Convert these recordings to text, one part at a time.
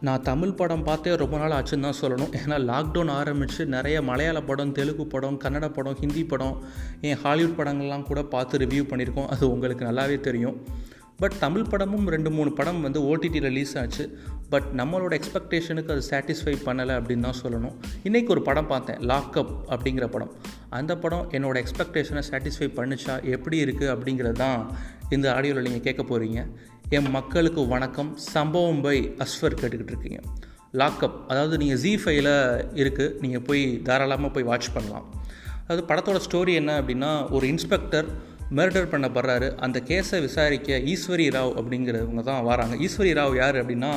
நான் தமிழ் படம் பார்த்தே ரொம்ப நாள் ஆச்சுன்னு தான் சொல்லணும். ஏன்னா லாக்டவுன் ஆரம்பித்து நிறைய மலையாள படம் தெலுங்கு படம் கன்னட படம் ஹிந்தி படம் ஏன் ஹாலிவுட் படங்கள்லாம் கூட பார்த்து ரிவ்யூ பண்ணியிருக்கோம். அது உங்களுக்கு நல்லாவே தெரியும். பட் தமிழ் படமும் ரெண்டு மூணு படம் வந்து ஓடிடி ரிலீஸ் ஆச்சு. பட் நம்மளோட எக்ஸ்பெக்டேஷனுக்கு அது சாட்டிஸ்ஃபை பண்ணலை அப்படின்னு தான் சொல்லணும். இன்றைக்கி ஒரு படம் பார்த்தேன் லாக்அப் அப்படிங்கிற படம். அந்த படம் என்னோடய எக்ஸ்பெக்டேஷனை சாட்டிஸ்ஃபை பண்ணுச்சா எப்படி இருக்குது அப்படிங்கிறது தான் இந்த ஆடியோவில் நீங்கள் கேட்க போகிறீங்க என் மக்களுக்கு வணக்கம். சம்பவம் பை அஸ்வர் கேட்டுக்கிட்டு இருக்கீங்க. லாக்அப் அதாவது நீங்கள் ஜி ஃபைவில் இருக்குது நீங்கள் போய் தாராளமாக போய் வாட்ச் பண்ணலாம். அதாவது படத்தோட ஸ்டோரி என்ன அப்படின்னா ஒரு இன்ஸ்பெக்டர் மர்டர் பண்ணப்படுறாரு. அந்த கேஸை விசாரிக்க ஈஸ்வரி ராவ் அப்படிங்கிறவங்க தான் வராங்க. ஈஸ்வரி ராவ் யார் அப்படின்னா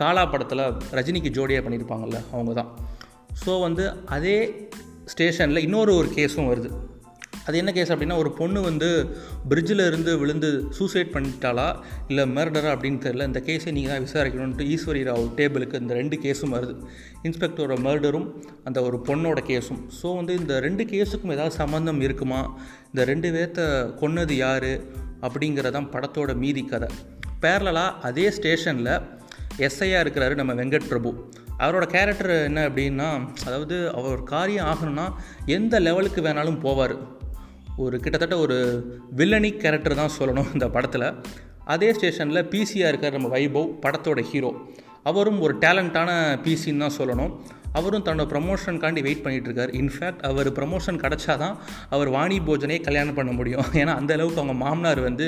காலா படத்தில் ரஜினிக்கு ஜோடியாக பண்ணியிருப்பாங்கல்ல அவங்க தான் ஸோ வந்து அதே ஸ்டேஷனில் இன்னொரு ஒரு கேஸும் வருது. அது என்ன கேஸ் அப்படின்னா ஒரு பொண்ணு வந்து பிரிட்ஜில் இருந்து விழுந்து சூசைட் பண்ணிட்டாளா இல்லை மர்டரா அப்படின்னு தெரில இந்த கேஸை நீங்கள் தான் விசாரிக்கணுன்ட்டு ஈஸ்வரி ராவ் டேபிளுக்கு இந்த ரெண்டு கேஸும் வருது. இன்ஸ்பெக்டரோட மர்டரும் அந்த ஒரு பொண்ணோட கேஸும் ஸோ வந்து இந்த ரெண்டு கேஸுக்கும் ஏதாவது சம்மந்தம் இருக்குமா? இந்த ரெண்டு பேர்த்த கொன்னது யார்? அப்படிங்கிறதான் படத்தோட மீதி கதை. பேரலாக அதே ஸ்டேஷனில் எஸ்ஐயாக இருக்கிறாரு நம்ம வெங்கட் பிரபு. அவரோட கேரக்டர் என்ன அப்படின்னா அதாவது அவர் காரியம் ஆகணும்னா எந்த லெவலுக்கு வேணாலும் போவார். ஒரு கிட்டத்தட்ட ஒரு வில்லனிக் கேரக்டர் தான் சொல்லணும் இந்த படத்தில். அதே ஸ்டேஷனில் பிசியாக இருக்கார் நம்ம வைபவ் படத்தோட ஹீரோ அவரும் ஒரு டேலண்டான பிசின்னு தான் சொல்லணும். அவரும் தன்னோட ப்ரமோஷனுக்காண்டி வெயிட் பண்ணிகிட்டு இருக்கார். இன்ஃபேக்ட் அவர் ப்ரமோஷன் கிடச்சாதான் அவர் வாணி போஜனையே கல்யாணம் பண்ண முடியும். ஏன்னா அந்த அளவுக்கு அவங்க மாமனார் வந்து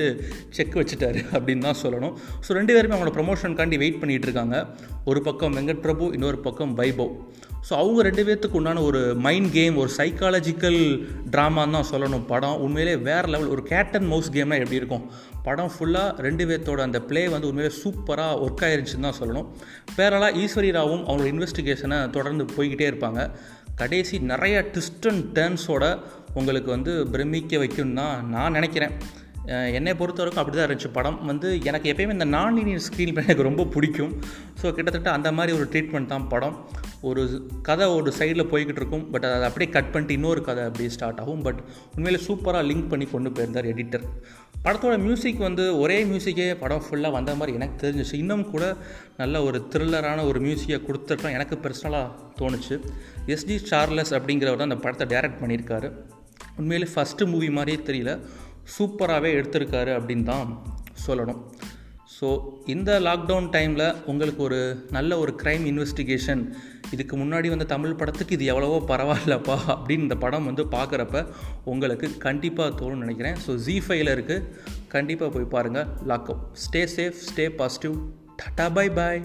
செக் வச்சுட்டாரு அப்படின்னு தான் சொல்லணும். ஸோ ரெண்டு பேருமே அவங்களோட ப்ரமோஷனுக்காண்டி வெயிட் பண்ணிகிட்டு இருக்காங்க. ஒரு பக்கம் வெங்கட் பிரபு இன்னொரு பக்கம் வைபவ். ஸோ அவங்க ரெண்டு பேர்த்துக்கு உண்டான ஒரு மைண்ட் கேம் ஒரு சைக்காலஜிக்கல் ட்ராமான்னு தான் சொல்லணும். படம் உண்மையிலே வேறு லெவல் ஒரு கேட் அண்ட் மவுஸ் கேம்னால் எப்படி இருக்கும்? படம் ஃபுல்லாக ரெண்டு பேர்த்தோட அந்த ப்ளே வந்து உண்மையிலே சூப்பராக ஒர்க் ஆயிருச்சுன்னு தான் சொல்லணும். பேரலாக ஈஸ்வரி ராவும் அவங்களோட இன்வெஸ்டிகேஷனை தொடர்ந்து போய்கிட்டே இருப்பாங்க. கடைசி நிறைய ட்விஸ்ட் அண்ட் டேர்ன்ஸோட உங்களுக்கு வந்து பிரமிக்க வைக்கும் தான் நான் நினைக்கிறேன். என்னை பொறுத்தவரைக்கும் அப்படி தான் இருந்துச்சு படம். வந்து எனக்கு எப்பயுமே இந்த நான் லீனியர் ஸ்க்ரீன் எனக்கு ரொம்ப பிடிக்கும். ஸோ கிட்டத்தட்ட அந்த மாதிரி ஒரு ட்ரீட்மெண்ட் தான் படம். ஒரு கதை ஒரு சைடில் போய்கிட்டு இருக்கும் பட் அதை அப்படியே கட் பண்ணிட்டு இன்னொரு கதை அப்படியே ஸ்டார்ட் ஆகும். பட் உண்மையிலே சூப்பராக லிங்க் பண்ணி கொண்டு போயிருந்தார் எடிட்டர் படத்தோட மியூசிக் வந்து ஒரே மியூசிக்கே படம் ஃபுல்லாக வந்த மாதிரி எனக்கு தெரிஞ்சிச்சு. இன்னும் கூட நல்ல ஒரு த்ரில்லரான ஒரு மியூசிக்கை கொடுத்துட்டோம் எனக்கு பர்சனலாக தோணுச்சு. எஸ்டி சார்லஸ் அப்படிங்கிறவர் தான் அந்த படத்தை டைரக்ட் பண்ணியிருக்காரு. உண்மையிலே ஃபஸ்ட்டு மூவி மாதிரியே தெரியல. சூப்பராகவே எடுத்திருக்காரு அப்படின்னு தான் சொல்லணும். ஸோ இந்த லாக்டவுன் டைமில் உங்களுக்கு ஒரு நல்ல ஒரு க்ரைம் இன்வெஸ்டிகேஷன் இதுக்கு முன்னாடி வந்த தமிழ் படத்துக்கு இது எவ்வளவோ பரவாயில்லப்பா அப்படின்னு இந்த படம் வந்து பார்க்குறப்ப உங்களுக்கு கண்டிப்பாக தோணும்னு நினைக்கிறேன். ஸோ ஜி ஃபைவ்ல இருக்குது கண்டிப்பாக போய் பாருங்கள் lock up stay safe stay positive tata bye bye